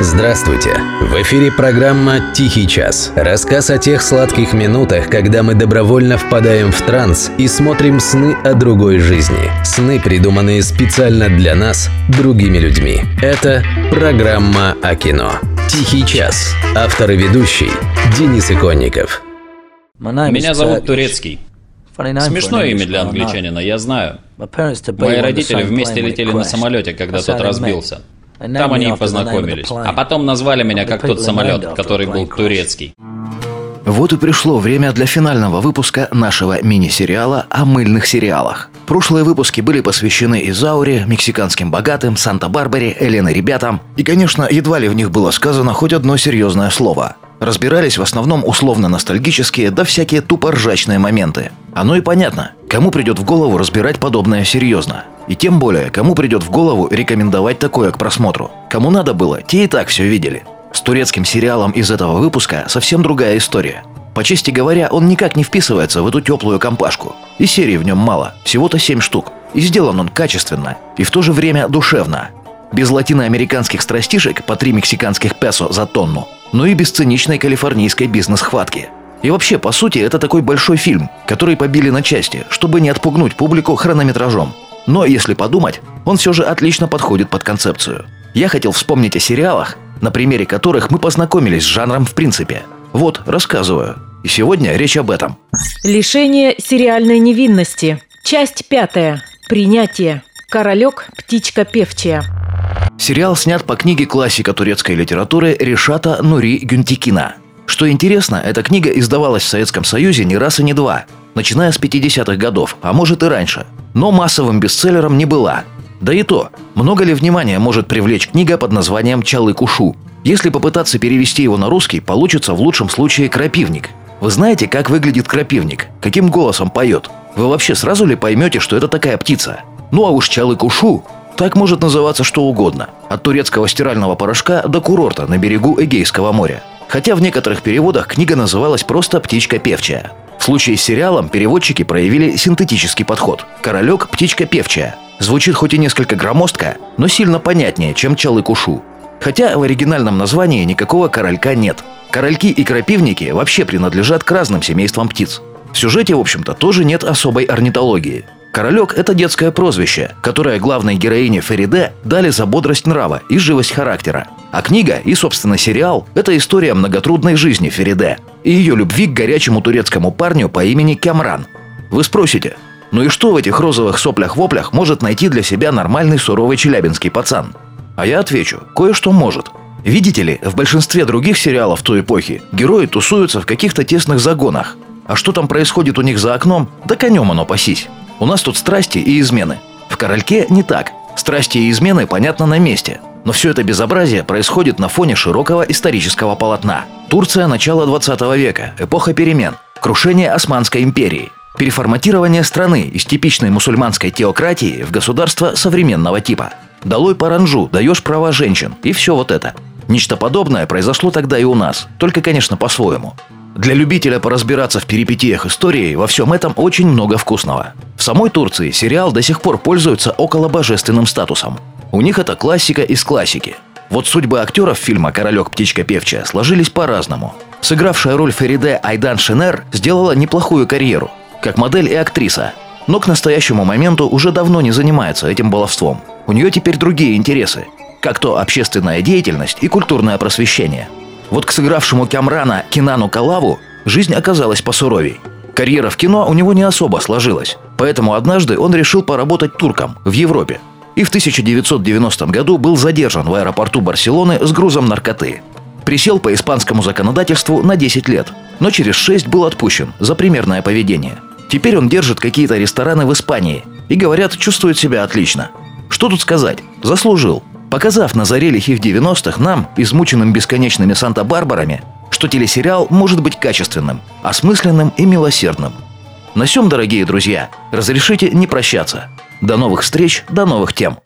Здравствуйте! В эфире программа «Тихий час». Рассказ о тех сладких минутах, когда мы добровольно впадаем в транс и смотрим сны о другой жизни. Сны, придуманные специально для нас, другими людьми. Это программа о кино. «Тихий час». Автор и ведущий Денис Иконников. Меня зовут Турецкий. Смешное имя для англичанина, я знаю. Мои родители вместе летели на самолете, когда тот разбился. Там они и познакомились. А потом назвали меня как тот самолет, который был турецкий. Вот и пришло время для финального выпуска нашего мини-сериала о мыльных сериалах. Прошлые выпуски были посвящены Изауре, мексиканским богатым, Санта-Барбаре, Элен и ребятам. И, конечно, едва ли в них было сказано хоть одно серьезное слово. Разбирались в основном условно-ностальгические, да всякие тупо ржачные моменты. Оно и понятно, кому придет в голову разбирать подобное серьезно. И тем более, кому придет в голову рекомендовать такое к просмотру. Кому надо было, те и так все видели. С турецким сериалом из этого выпуска совсем другая история. По чести говоря, он никак не вписывается в эту теплую компашку. И серий в нем мало, всего-то 7 штук. И сделан он качественно, и в то же время душевно. Без латиноамериканских страстишек по 3 мексиканских песо за тонну, но и без циничной калифорнийской бизнес-хватки. И вообще, по сути, это такой большой фильм, который побили на части, чтобы не отпугнуть публику хронометражом. Но если подумать, он все же отлично подходит под концепцию. Я хотел вспомнить о сериалах, на примере которых мы познакомились с жанром в принципе. Вот, рассказываю. И сегодня речь об этом. Лишение сериальной невинности. Часть пятая. Принятие. Королек, птичка певчая. Сериал снят по книге классика турецкой литературы Решата Нури Гюнтикина. Что интересно, эта книга издавалась в Советском Союзе не раз и не два, начиная с 50-х годов, а может и раньше. Но массовым бестселлером не была. Да и то, много ли внимания может привлечь книга под названием «Чалы-кушу»? Если попытаться перевести его на русский, получится в лучшем случае «крапивник». Вы знаете, как выглядит крапивник? Каким голосом поет? Вы вообще сразу ли поймете, что это такая птица? Ну а уж чалы-кушу так может называться что угодно. От турецкого стирального порошка до курорта на берегу Эгейского моря. Хотя в некоторых переводах книга называлась просто «Птичка певчая». В случае с сериалом переводчики проявили синтетический подход. «Королек, птичка певчая». Звучит хоть и несколько громоздко, но сильно понятнее, чем «Чалы-кушу». Хотя в оригинальном названии никакого королька нет. Корольки и крапивники вообще принадлежат к разным семействам птиц. В сюжете, в общем-то, тоже нет особой орнитологии. Королек – это детское прозвище, которое главной героине Фериде дали за бодрость нрава и живость характера. А книга и, собственно, сериал – это история многотрудной жизни Фериде и ее любви к горячему турецкому парню по имени Кямран. Вы спросите, ну и что в этих розовых соплях-воплях может найти для себя нормальный суровый челябинский пацан? А я отвечу, кое-что может. Видите ли, в большинстве других сериалов той эпохи герои тусуются в каких-то тесных загонах. А что там происходит у них за окном, да конем оно пасись. У нас тут страсти и измены. В «Корольке» не так. Страсти и измены понятно на месте. Но все это безобразие происходит на фоне широкого исторического полотна. Турция начала 20 века, эпоха перемен, крушение Османской империи, переформатирование страны из типичной мусульманской теократии в государство современного типа. Долой паранжу, даешь права женщин и все вот это. Нечто подобное произошло тогда и у нас, только, конечно, по-своему. Для любителя поразбираться в перипетиях истории во всем этом очень много вкусного. В самой Турции сериал до сих пор пользуется около божественным статусом. У них это классика из классики. Вот судьбы актеров фильма «Королек, птичка певчая» сложились по-разному. Сыгравшая роль Фериде Айдан Шинер сделала неплохую карьеру, как модель и актриса, но к настоящему моменту уже давно не занимается этим баловством. У нее теперь другие интересы, как то общественная деятельность и культурное просвещение – вот к сыгравшему Кямрана Кинану Калаву жизнь оказалась посуровей. Карьера в кино у него не особо сложилась, поэтому однажды он решил поработать турком в Европе. И в 1990 году был задержан в аэропорту Барселоны с грузом наркоты. Присел по испанскому законодательству на 10 лет, но через 6 был отпущен за примерное поведение. Теперь он держит какие-то рестораны в Испании и, говорят, чувствует себя отлично. Что тут сказать? Заслужил показав на заре лихих 90-х нам, измученным бесконечными Санта-Барбарами, что телесериал может быть качественным, осмысленным и милосердным. На сём, дорогие друзья, разрешите не прощаться. До новых встреч, до новых тем.